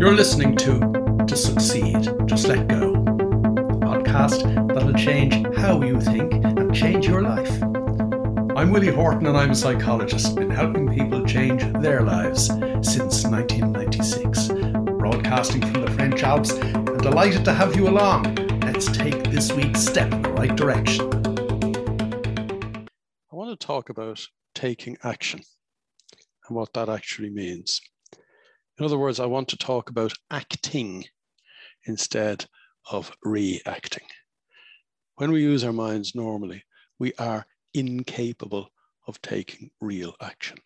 You're listening to To Succeed, Just Let Go, a podcast that'll change how you think and change your life. I'm Willie Horton and I'm a psychologist, been helping people change their lives since 1996. Broadcasting from the French Alps and delighted to have you along. Let's take this week's step in the right direction. I want to talk about taking action and what that actually means. In other words, I want to talk about acting instead of reacting. When we use our minds normally, we are incapable of taking real action.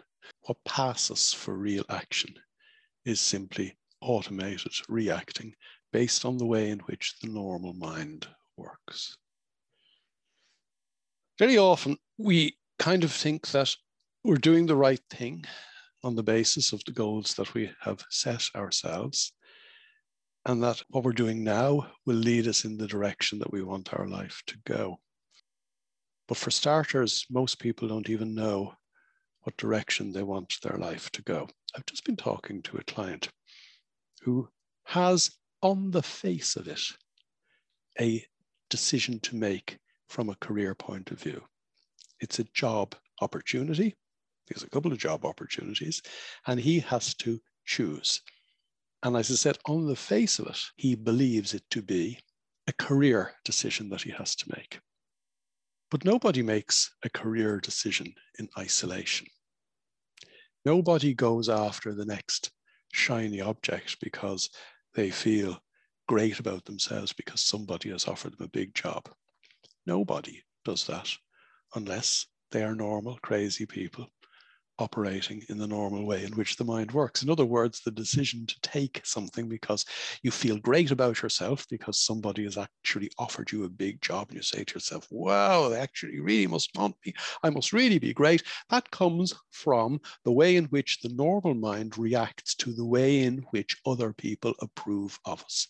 What passes for real action is simply automated reacting based on the way in which the normal mind works. Very often, we kind of think that we're doing the right thing on the basis of the goals that we have set ourselves, and that what we're doing now will lead us in the direction that we want our life to go. But for starters, most people don't even know what direction they want their life to go. I've just been talking to a client who has, on the face of it, a decision to make from a career point of view. It's a job opportunity there's a couple of job opportunities, and he has to choose. And as I said, on the face of it, he believes it to be a career decision that he has to make. But nobody makes a career decision in isolation. Nobody goes after the next shiny object because they feel great about themselves because somebody has offered them a big job. Nobody does that unless they are normal, crazy people operating in the normal way in which the mind works. In other words, the decision to take something because you feel great about yourself because somebody has actually offered you a big job and you say to yourself, wow, they actually really must want me. I must really be great. That comes from the way in which the normal mind reacts to the way in which other people approve of us.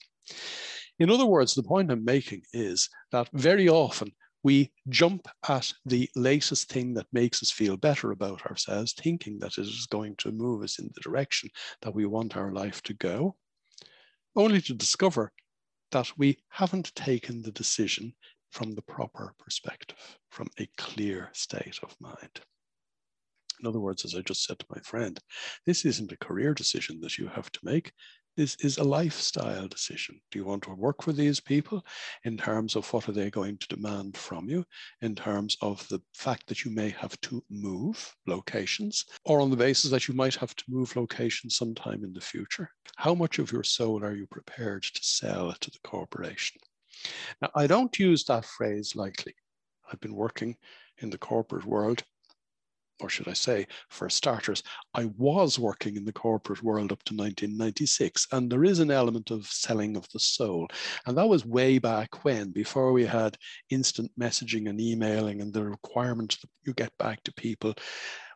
In other words, the point I'm making is that very often we jump at the latest thing that makes us feel better about ourselves, thinking that it is going to move us in the direction that we want our life to go, only to discover that we haven't taken the decision from the proper perspective, from a clear state of mind. In other words, as I just said to my friend, this isn't a career decision that you have to make is, is a lifestyle decision. Do you want to work for these people in terms of what are they going to demand from you, in terms of the fact that you may have to move locations, or on the basis that you might have to move locations sometime in the future? How much of your soul are you prepared to sell to the corporation? Now, I don't use that phrase lightly. I've been working in the corporate world or should I say, for starters, I was working in the corporate world up to 1996, and there is an element of selling of the soul. And that was way back when, before we had instant messaging and emailing and the requirement that you get back to people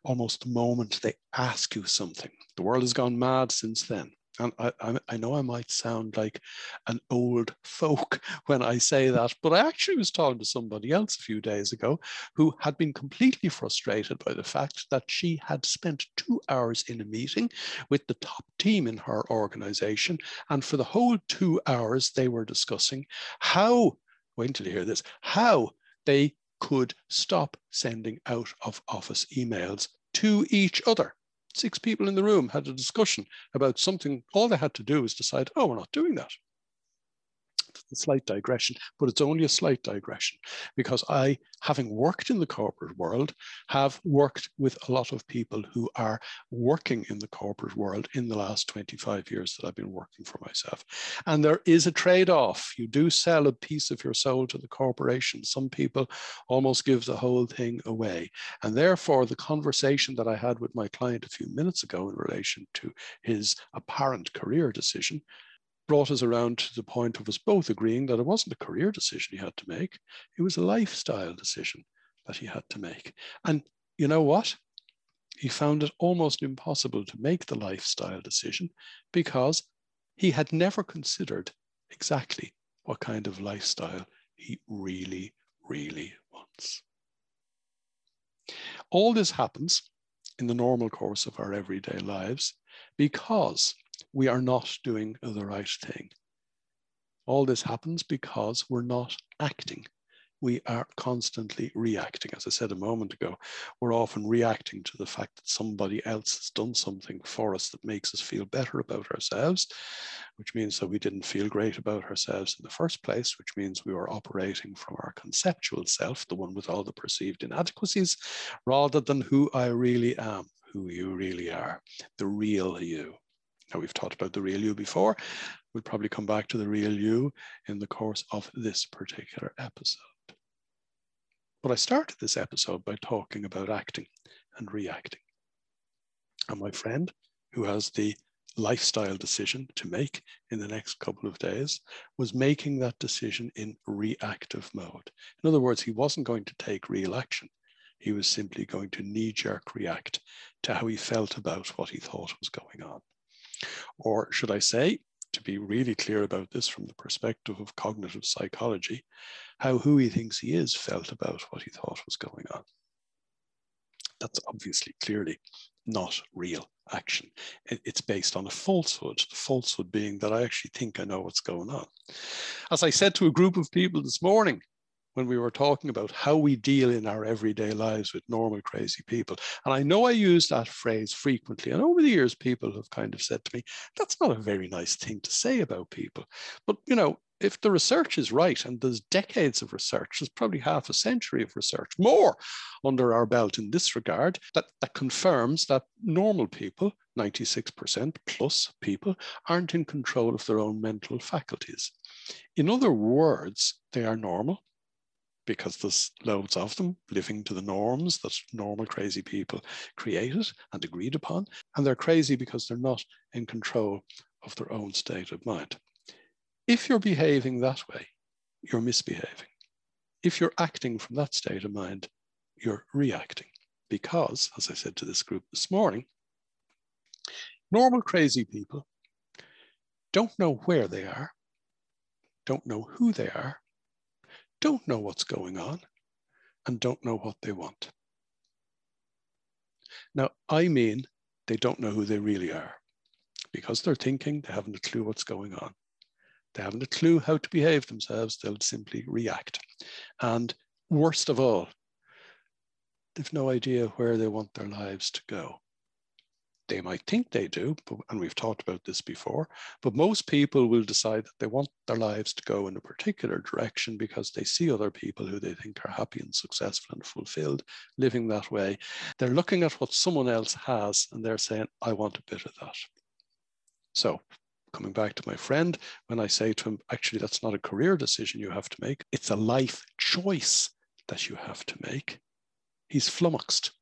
almost the moment they ask you something. The world has gone mad since then. And I, I, know I might sound like an old folk when I say that, but I actually was talking to somebody else a few days ago who had been completely frustrated by the fact that she had spent two hours in a meeting with the top team in her organization. And for the whole two hours, they were discussing how, wait until you hear this, how they could stop sending out of office emails to each other six people in the room had a discussion about something. All they had to do was decide, oh, we're not doing that slight digression, but it's only a slight digression because I, having worked in the corporate world, have worked with a lot of people who are working in the corporate world in the last 25 years that I've been working for myself. And there is a trade off. You do sell a piece of your soul to the corporation. Some people almost give the whole thing away. And therefore, the conversation that I had with my client a few minutes ago in relation to his apparent career decision brought us around to the point of us both agreeing that it wasn't a career decision he had to make, it was a lifestyle decision that he had to make. And you know what? He found it almost impossible to make the lifestyle decision because he had never considered exactly what kind of lifestyle he really, really wants. All this happens in the normal course of our everyday lives because we are not doing the right thing. All this happens because we're not acting we are constantly reacting. As I said a moment ago, we're often reacting to the fact that somebody else has done something for us that makes us feel better about ourselves, which means that we didn't feel great about ourselves in the first place, which means we were operating from our conceptual self, the one with all the perceived inadequacies, rather than who I really am, who you really are, the real you. Now, we've talked about the real you before. We'll probably come back to the real you in the course of this particular episode. But I started this episode by talking about acting and reacting. And my friend, who has the lifestyle decision to make in the next couple of days, was making that decision in reactive mode. In other words, he wasn't going to take real action. He was simply going to knee jerk react to how he felt about what he thought was going on. Or should I say, to be really clear about this from the perspective of cognitive psychology, how who he thinks he is felt about what he thought was going on. That's obviously clearly not real action. It's based on a falsehood, the falsehood being that I actually think I know what's going on. As I said to a group of people this morning, when we were talking about how we deal in our everyday lives with normal, crazy people. And I know I use that phrase frequently. And over the years, people have kind of said to me, that's not a very nice thing to say about people. But, you know, if the research is right, and there's decades of research, there's probably half a century of research, more under our belt in this regard, that, that confirms that normal people, 96% plus people, aren't in control of their own mental faculties. In other words, they are normal, because there's loads of them living to the norms that normal crazy people created and agreed upon. And they're crazy because they're not in control of their own state of mind. If you're behaving that way, you're misbehaving. If you're acting from that state of mind, you're reacting. Because, as I said to this group this morning, normal crazy people don't know where they are, don't know who they are, don't know what's going on and don't know what they want. Now, I mean, they don't know who they really are because they're thinking, they haven't a clue what's going on. They haven't a clue how to behave themselves, they'll simply react. And worst of all, they've no idea where they want their lives to go they might think they do, but, and we've talked about this before, but most people will decide that they want their lives to go in a particular direction because they see other people who they think are happy and successful and fulfilled living that way. They're looking at what someone else has and they're saying, I want a bit of that. So, coming back to my friend, when I say to him, actually, that's not a career decision you have to make, it's a life choice that you have to make, he's flummoxed.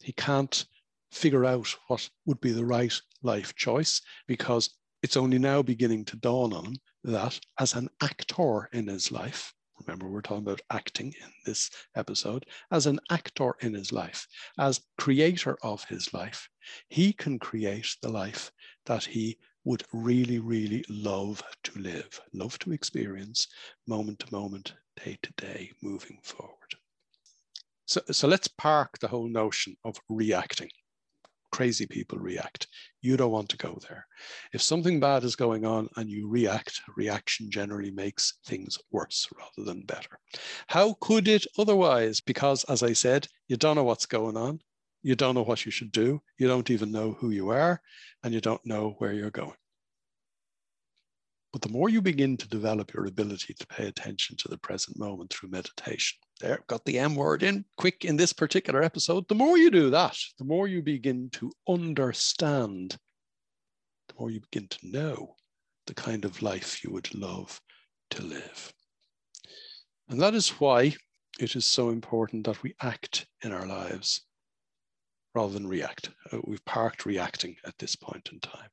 He can't figure out what would be the right life choice because it's only now beginning to dawn on him that as an actor in his life, remember we're talking about acting in this episode, as an actor in his life, as creator of his life, he can create the life that he would really, really love to live, love to experience moment to moment, day to day, moving forward. So, so let's park the whole notion of reacting crazy people react. You don't want to go there. If something bad is going on and you react, reaction generally makes things worse rather than better. How could it otherwise? Because, as I said, you don't know what's going on. You don't know what you should do. You don't even know who you are, and you don't know where you're going. But the more you begin to develop your ability to pay attention to the present moment through meditation, there, got the M word in quick in this particular episode. The more you do that, the more you begin to understand, the more you begin to know the kind of life you would love to live. And that is why it is so important that we act in our lives rather than react. Uh, we've parked reacting at this point in time.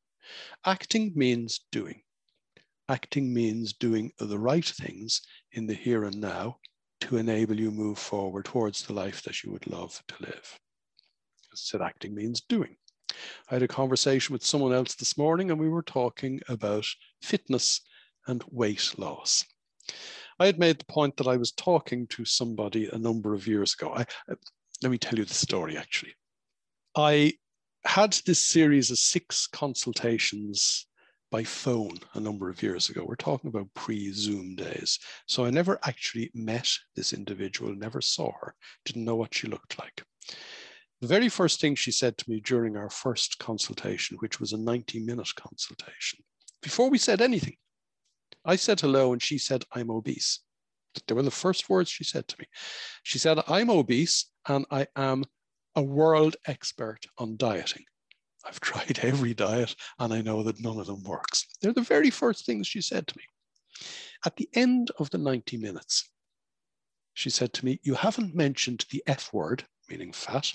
Acting means doing. Acting means doing the right things in the here and now to enable you move forward towards the life that you would love to live. I said, acting means doing. I had a conversation with someone else this morning and we were talking about fitness and weight loss. I had made the point that I was talking to somebody a number of years ago. I, uh, let me tell you the story actually. I had this series of six consultations by phone a number of years ago. We're talking about pre Zoom days. So I never actually met this individual, never saw her, didn't know what she looked like. The very first thing she said to me during our first consultation, which was a 90 minute consultation, before we said anything, I said hello and she said, I'm obese. They were the first words she said to me. She said, I'm obese and I am a world expert on dieting. I've tried every diet and I know that none of them works. They're the very first things she said to me. At the end of the 90 minutes, she said to me, You haven't mentioned the F word, meaning fat,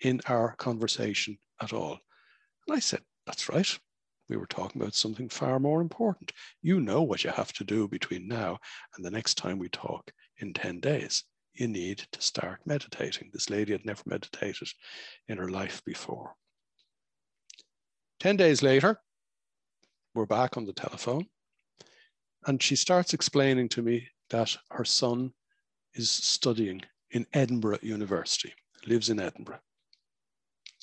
in our conversation at all. And I said, That's right. We were talking about something far more important. You know what you have to do between now and the next time we talk in 10 days. You need to start meditating. This lady had never meditated in her life before. 10 days later, we're back on the telephone, and she starts explaining to me that her son is studying in Edinburgh University, lives in Edinburgh,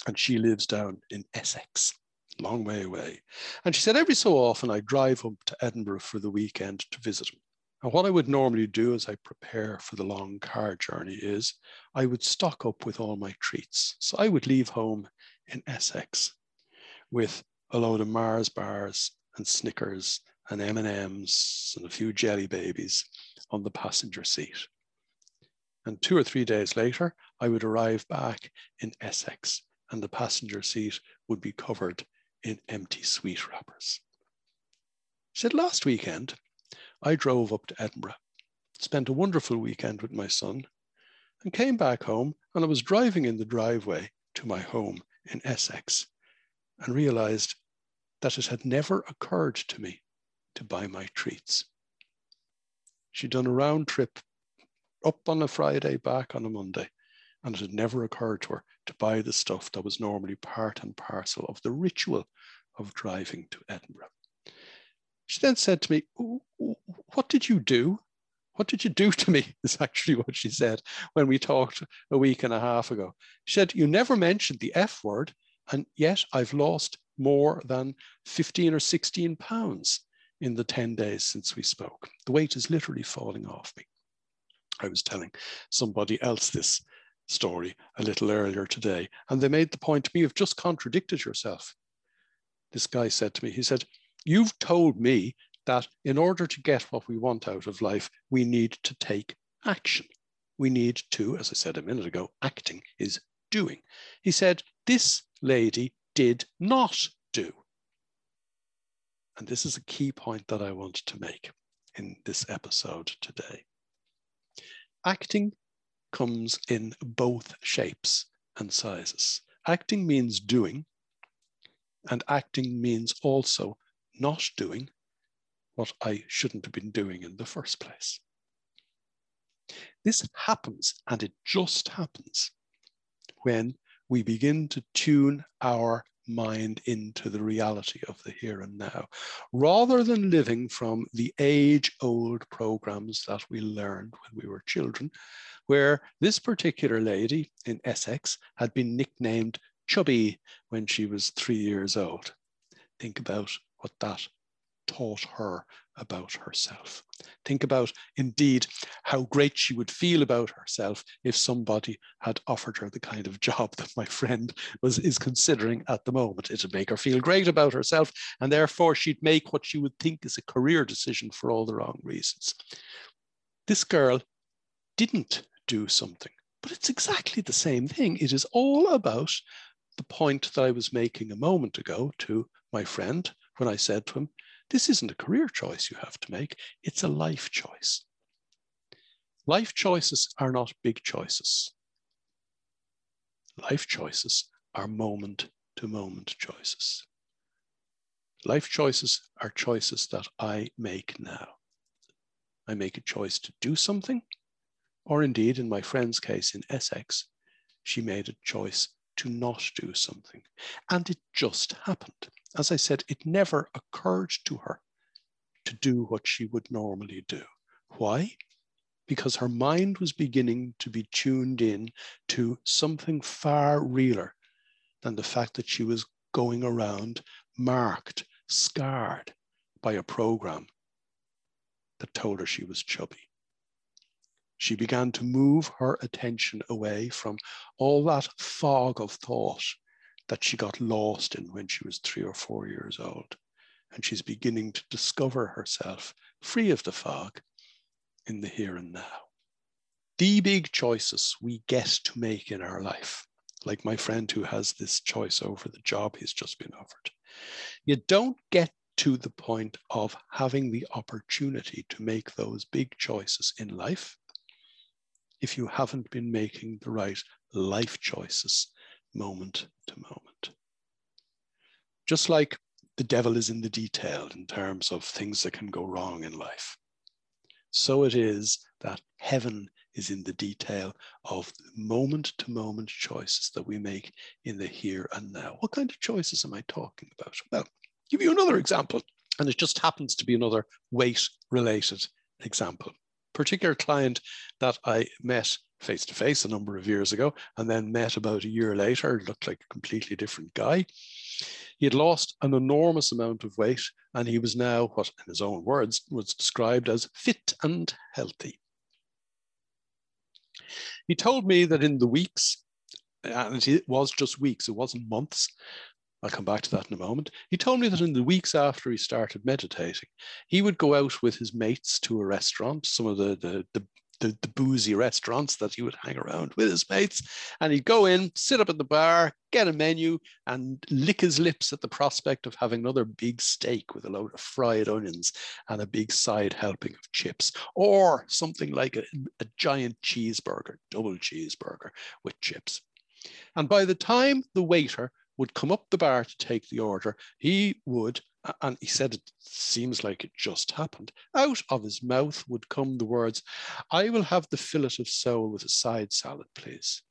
and she lives down in Essex, long way away. And she said, every so often I drive up to Edinburgh for the weekend to visit him. And what I would normally do as I prepare for the long car journey is I would stock up with all my treats. So I would leave home in Essex with a load of Mars bars and Snickers and M&Ms and a few jelly babies on the passenger seat. And two or three days later, I would arrive back in Essex and the passenger seat would be covered in empty sweet wrappers. She said, last weekend, I drove up to Edinburgh, spent a wonderful weekend with my son, and came back home. And I was driving in the driveway to my home in Essex and realized that it had never occurred to me to buy my treats. She'd done a round trip up on a Friday, back on a Monday, and it had never occurred to her to buy the stuff that was normally part and parcel of the ritual of driving to Edinburgh. She then said to me, What did you do? What did you do to me? Is actually what she said when we talked a week and a half ago. She said, You never mentioned the F word, and yet I've lost more than 15 or 16 pounds in the 10 days since we spoke. The weight is literally falling off me. I was telling somebody else this story a little earlier today, and they made the point to me, you've just contradicted yourself. This guy said to me, he said, You've told me that in order to get what we want out of life, we need to take action. We need to, as I said a minute ago, acting is doing. He said, This lady did not do. And this is a key point that I want to make in this episode today. Acting comes in both shapes and sizes. Acting means doing, and acting means also not doing what I shouldn't have been doing in the first place. This happens, and it just happens, when we begin to tune our mind into the reality of the here and now, rather than living from the age old programs that we learned when we were children, where this particular lady in Essex had been nicknamed Chubby when she was three years old. Think about what that taught her about herself. Think about, indeed, how great she would feel about herself if somebody had offered her the kind of job that my friend was is considering at the moment. It'd make her feel great about herself, and therefore she'd make what she would think is a career decision for all the wrong reasons. This girl didn't do something, but it's exactly the same thing. It is all about the point that I was making a moment ago to my friend when I said to him, this isn't a career choice you have to make, it's a life choice. Life choices are not big choices. Life choices are moment to moment choices. Life choices are choices that I make now. I make a choice to do something, or indeed, in my friend's case in Essex, she made a choice to not do something. And it just happened as I said, it never occurred to her to do what she would normally do. Why? Because her mind was beginning to be tuned in to something far realer than the fact that she was going around marked, scarred by a program that told her she was chubby. She began to move her attention away from all that fog of thought that she got lost in when she was three or four years old. And she's beginning to discover herself free of the fog in the here and now. The big choices we get to make in our life, like my friend who has this choice over the job he's just been offered, you don't get to the point of having the opportunity to make those big choices in life if you haven't been making the right life choices moment to moment. Just like the devil is in the detail in terms of things that can go wrong in life, so it is that heaven is in the detail of moment to moment choices that we make in the here and now. What kind of choices am I talking about? Well, give you another example, and it just happens to be another weight related example. Particular client that I met face to face a number of years ago and then met about a year later, looked like a completely different guy. He had lost an enormous amount of weight and he was now, what in his own words, was described as fit and healthy. He told me that in the weeks, and it was just weeks, it wasn't months, I'll come back to that in a moment. He told me that in the weeks after he started meditating, he would go out with his mates to a restaurant, some of the, the, the, the, the boozy restaurants that he would hang around with his mates. And he'd go in, sit up at the bar, get a menu, and lick his lips at the prospect of having another big steak with a load of fried onions and a big side helping of chips, or something like a, a giant cheeseburger, double cheeseburger with chips. And by the time the waiter would come up the bar to take the order, he would, and he said it seems like it just happened, out of his mouth would come the words, I will have the fillet of sole with a side salad, please.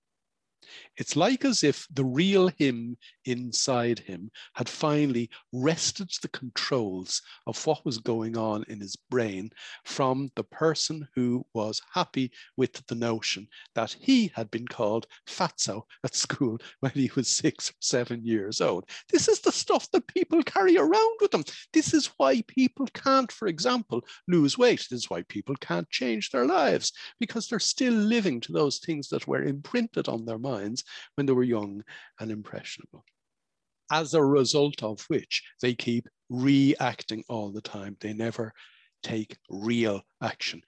It's like as if the real him inside him had finally wrested the controls of what was going on in his brain from the person who was happy with the notion that he had been called fatso at school when he was six or seven years old. This is the stuff that people carry around with them. This is why people can't, for example, lose weight. This is why people can't change their lives because they're still living to those things that were imprinted on their minds when they were young and impressionable. As a result of which they keep reacting all the time. They never take real action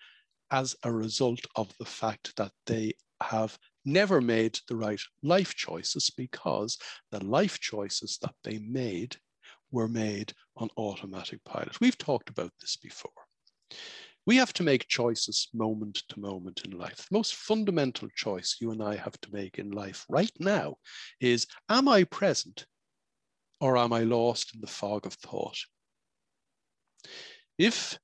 as a result of the fact that they have never made the right life choices because the life choices that they made were made on automatic pilot. We've talked about this before. We have to make choices moment to moment in life. The most fundamental choice you and I have to make in life right now is Am I present or am I lost in the fog of thought? If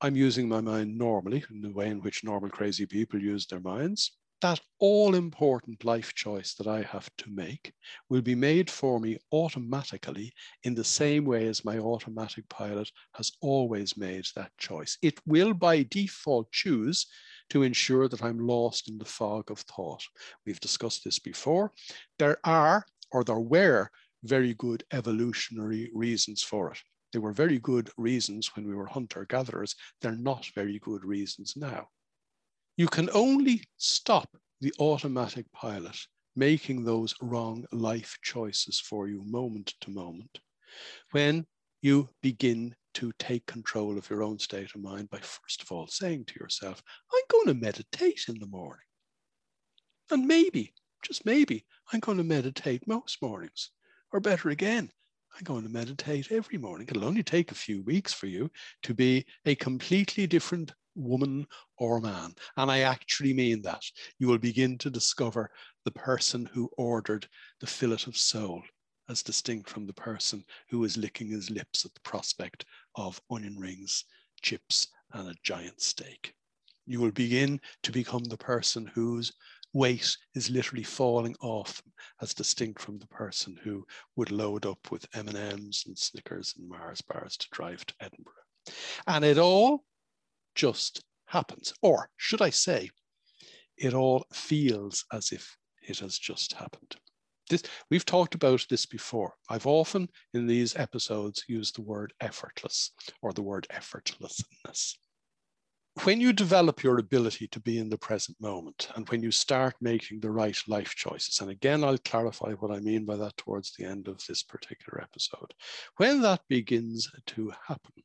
I'm using my mind normally, in the way in which normal crazy people use their minds, that all important life choice that I have to make will be made for me automatically in the same way as my automatic pilot has always made that choice. It will by default choose to ensure that I'm lost in the fog of thought. We've discussed this before. There are, or there were, very good evolutionary reasons for it. They were very good reasons when we were hunter gatherers. They're not very good reasons now. You can only stop the automatic pilot making those wrong life choices for you moment to moment when you begin to take control of your own state of mind by first of all saying to yourself, I'm going to meditate in the morning. And maybe, just maybe, I'm going to meditate most mornings. Or better again, I'm going to meditate every morning. It'll only take a few weeks for you to be a completely different woman or man. And I actually mean that. You will begin to discover the person who ordered the fillet of sole as distinct from the person who is licking his lips at the prospect of onion rings, chips, and a giant steak. You will begin to become the person whose weight is literally falling off as distinct from the person who would load up with M&Ms and Snickers and Mars bars to drive to Edinburgh. And it all just happens. Or should I say, it all feels as if it has just happened. This, we've talked about this before. I've often in these episodes used the word effortless or the word effortlessness. When you develop your ability to be in the present moment and when you start making the right life choices, and again, I'll clarify what I mean by that towards the end of this particular episode. When that begins to happen,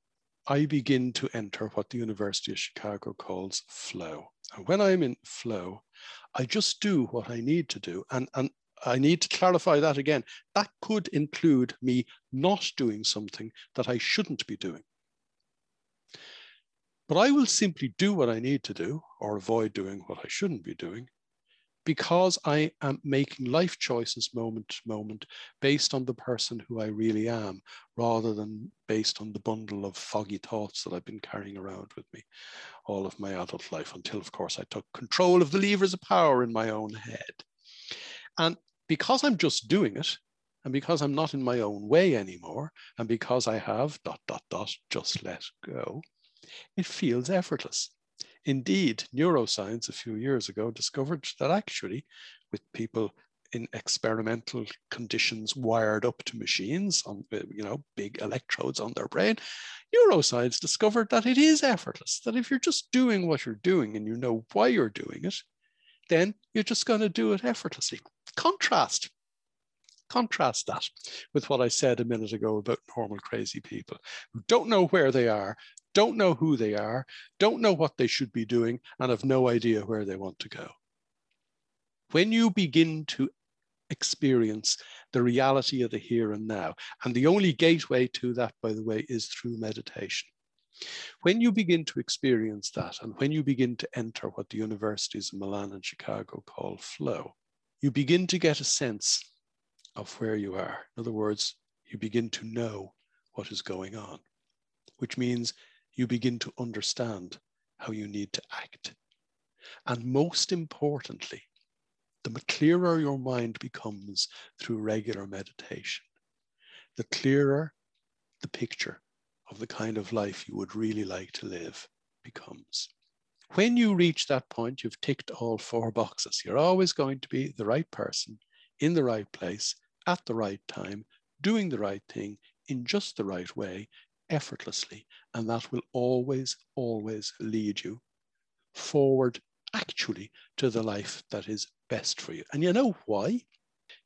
I begin to enter what the University of Chicago calls flow. And when I'm in flow, I just do what I need to do. And, and I need to clarify that again. That could include me not doing something that I shouldn't be doing. But I will simply do what I need to do or avoid doing what I shouldn't be doing because I am making life choices moment to moment based on the person who I really am, rather than based on the bundle of foggy thoughts that I've been carrying around with me all of my adult life until, of course, I took control of the levers of power in my own head. And because I'm just doing it, and because I'm not in my own way anymore, and because I have dot, dot, dot, just let go, it feels effortless. Indeed, neuroscience a few years ago discovered that actually, with people in experimental conditions wired up to machines on uh, you know big electrodes on their brain neuroscience discovered that it is effortless that if you're just doing what you're doing and you know why you're doing it then you're just going to do it effortlessly contrast contrast that with what i said a minute ago about normal crazy people who don't know where they are don't know who they are, don't know what they should be doing, and have no idea where they want to go. When you begin to experience the reality of the here and now, and the only gateway to that, by the way, is through meditation. When you begin to experience that, and when you begin to enter what the universities of Milan and Chicago call flow, you begin to get a sense of where you are. In other words, you begin to know what is going on, which means you begin to understand how you need to act. And most importantly, the clearer your mind becomes through regular meditation, the clearer the picture of the kind of life you would really like to live becomes. When you reach that point, you've ticked all four boxes. You're always going to be the right person, in the right place, at the right time, doing the right thing in just the right way, effortlessly. And that will always, always lead you forward, actually, to the life that is best for you. And you know why?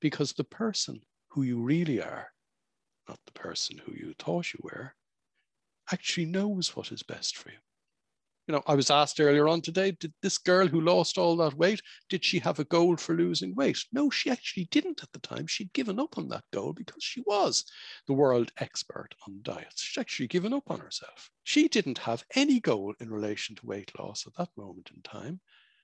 Because the person who you really are, not the person who you thought you were, actually knows what is best for you you know, I was asked earlier on today, did this girl who lost all that weight, did she have a goal for losing weight? No, she actually didn't at the time. She'd given up on that goal because she was the world expert on diets. She'd actually given up on herself. She didn't have any goal in relation to weight loss at that moment in time.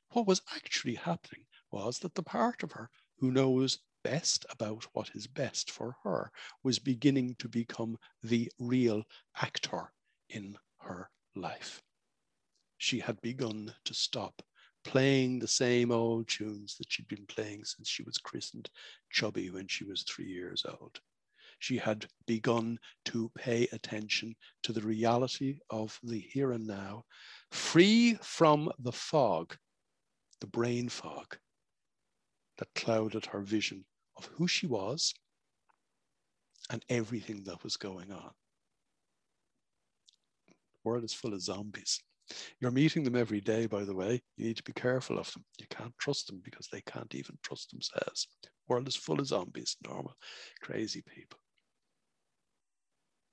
What was actually happening was that the part of her who knows best about what is best for her was beginning to become the real actor in her life she had begun to stop playing the same old tunes that she'd been playing since she was christened Chubby when she was three years old. She had begun to pay attention to the reality of the here and now, free from the fog, the brain fog that clouded her vision of who she was and everything that was going on. The world is full of zombies. You're meeting them every day, by the way. You need to be careful of them. You can't trust them because they can't even trust themselves. The world is full of zombies, normal, crazy people.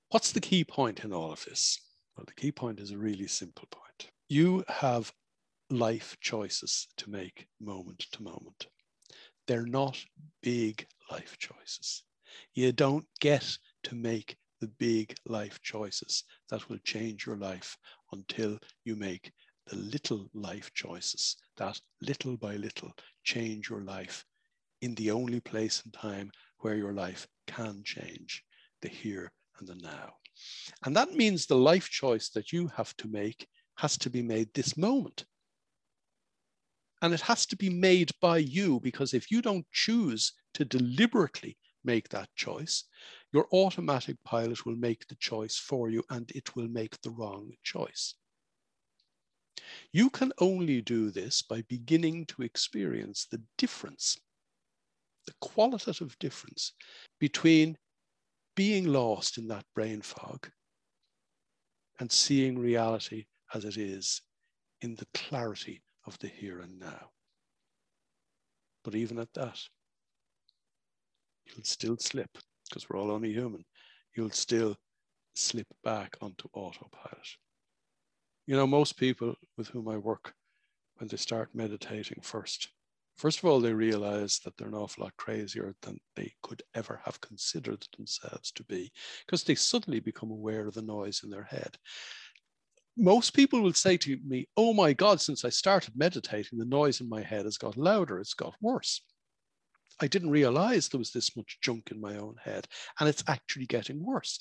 What's the key point in all of this? Well, the key point is a really simple point. You have life choices to make moment to moment. They're not big life choices. You don't get to make the big life choices that will change your life until you make the little life choices that little by little change your life in the only place and time where your life can change the here and the now. And that means the life choice that you have to make has to be made this moment. And it has to be made by you because if you don't choose to deliberately make that choice, your automatic pilot will make the choice for you and it will make the wrong choice. You can only do this by beginning to experience the difference the qualitative difference between being lost in that brain fog and seeing reality as it is in the clarity of the here and now. But even at that, you'll still slip because we're all only human. You'll still slip back onto autopilot. You know, most people with whom I work, when they start meditating first, first of all, they realize that they're an awful lot crazier than they could ever have considered themselves to be because they suddenly become aware of the noise in their head most people will say to me, Oh my God, since I started meditating, the noise in my head has got louder, it's got worse. I didn't realize there was this much junk in my own head, and it's actually getting worse.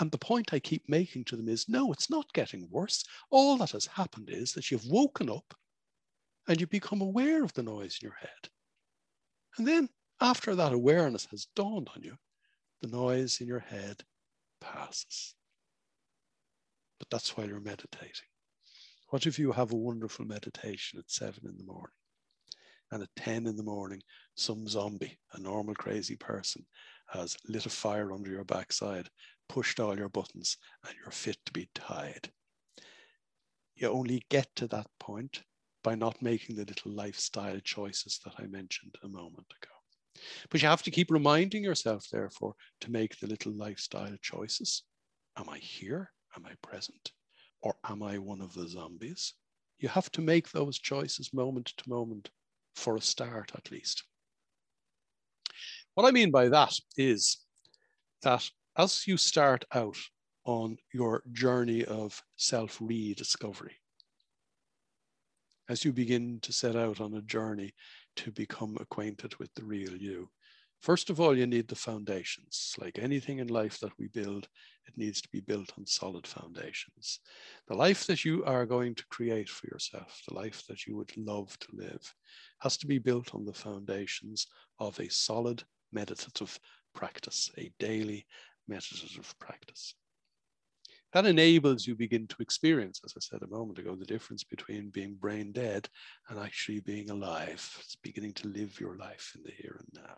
And the point I keep making to them is no, it's not getting worse. All that has happened is that you've woken up and you become aware of the noise in your head. And then, after that awareness has dawned on you, the noise in your head passes but that's while you're meditating. What if you have a wonderful meditation at seven in the morning? And at 10 in the morning, some zombie, a normal crazy person, has lit a fire under your backside, pushed all your buttons, and you're fit to be tied. You only get to that point by not making the little lifestyle choices that I mentioned a moment ago. But you have to keep reminding yourself, therefore, to make the little lifestyle choices. Am I here? Am I present? Or am I one of the zombies? You have to make those choices moment to moment for a start, at least. What I mean by that is that as you start out on your journey of self rediscovery, as you begin to set out on a journey to become acquainted with the real you, First of all, you need the foundations. Like anything in life that we build, it needs to be built on solid foundations. The life that you are going to create for yourself, the life that you would love to live, has to be built on the foundations of a solid meditative practice, a daily meditative practice. That enables you begin to experience, as I said a moment ago, the difference between being brain dead and actually being alive. It's beginning to live your life in the here and now.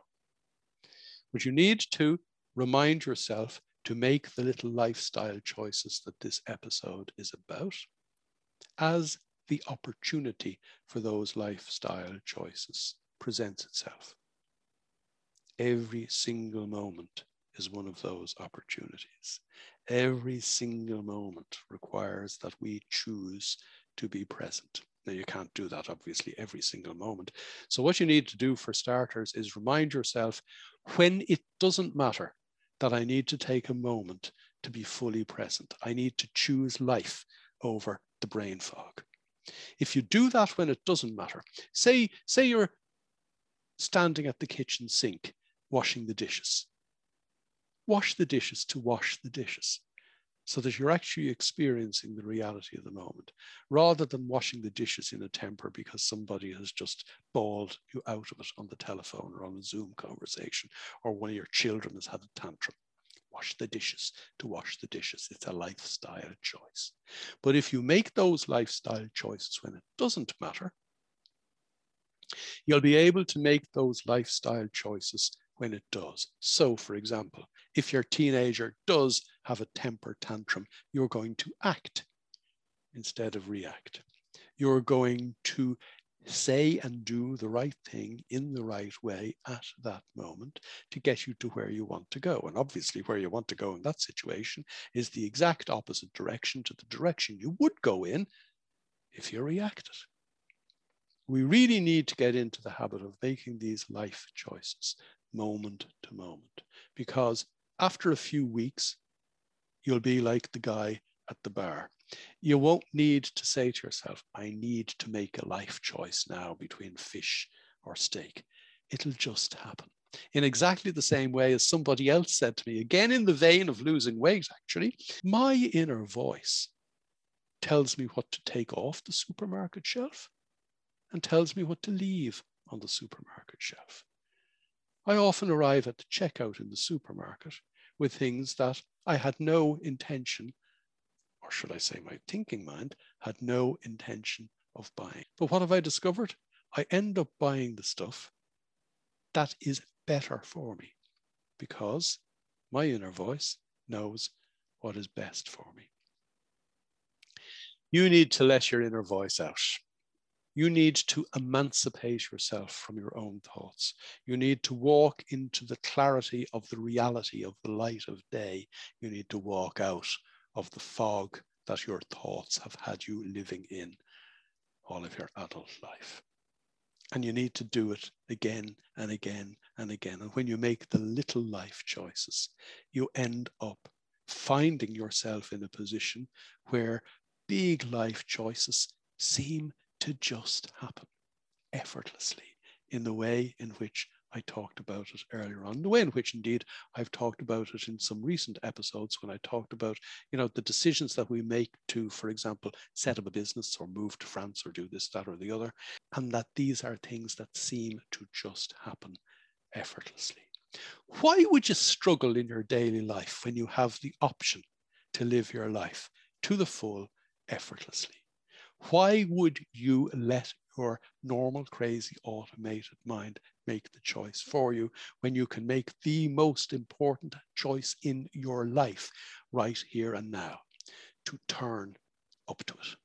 But you need to remind yourself to make the little lifestyle choices that this episode is about as the opportunity for those lifestyle choices presents itself. Every single moment is one of those opportunities. Every single moment requires that we choose to be present. Now, you can't do that, obviously, every single moment. So, what you need to do for starters is remind yourself when it doesn't matter that I need to take a moment to be fully present. I need to choose life over the brain fog. If you do that when it doesn't matter, say, say you're standing at the kitchen sink washing the dishes. Wash the dishes to wash the dishes so that you're actually experiencing the reality of the moment rather than washing the dishes in a temper because somebody has just bawled you out of it on the telephone or on a Zoom conversation or one of your children has had a tantrum. Wash the dishes to wash the dishes. It's a lifestyle choice. But if you make those lifestyle choices when it doesn't matter, you'll be able to make those lifestyle choices when it does. So, for example, if your teenager does have a temper tantrum, you're going to act instead of react. You're going to say and do the right thing in the right way at that moment to get you to where you want to go. And obviously, where you want to go in that situation is the exact opposite direction to the direction you would go in if you reacted. We really need to get into the habit of making these life choices moment to moment because after a few weeks, you'll be like the guy at the bar. You won't need to say to yourself, I need to make a life choice now between fish or steak. It'll just happen. In exactly the same way as somebody else said to me, again in the vein of losing weight, actually, my inner voice tells me what to take off the supermarket shelf and tells me what to leave on the supermarket shelf. I often arrive at the checkout in the supermarket with things that I had no intention, or should I say my thinking mind, had no intention of buying. But what have I discovered? I end up buying the stuff that is better for me because my inner voice knows what is best for me. You need to let your inner voice out. You need to emancipate yourself from your own thoughts. You need to walk into the clarity of the reality of the light of day. You need to walk out of the fog that your thoughts have had you living in all of your adult life. And you need to do it again and again and again. And when you make the little life choices, you end up finding yourself in a position where big life choices seem to just happen effortlessly in the way in which I talked about it earlier on, the way in which indeed I've talked about it in some recent episodes when I talked about, you know, the decisions that we make to, for example, set up a business or move to France or do this, that, or the other, and that these are things that seem to just happen effortlessly. Why would you struggle in your daily life when you have the option to live your life to the full effortlessly? Why would you let your normal, crazy, automated mind make the choice for you when you can make the most important choice in your life right here and now to turn up to it?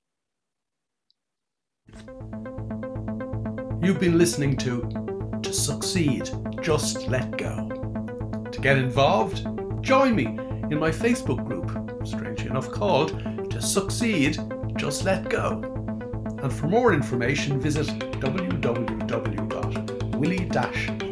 You've been listening to To Succeed, Just Let Go. To get involved, join me in my Facebook group, strangely enough called To Succeed, just let go. And for more information, visit www.willie-horton.com.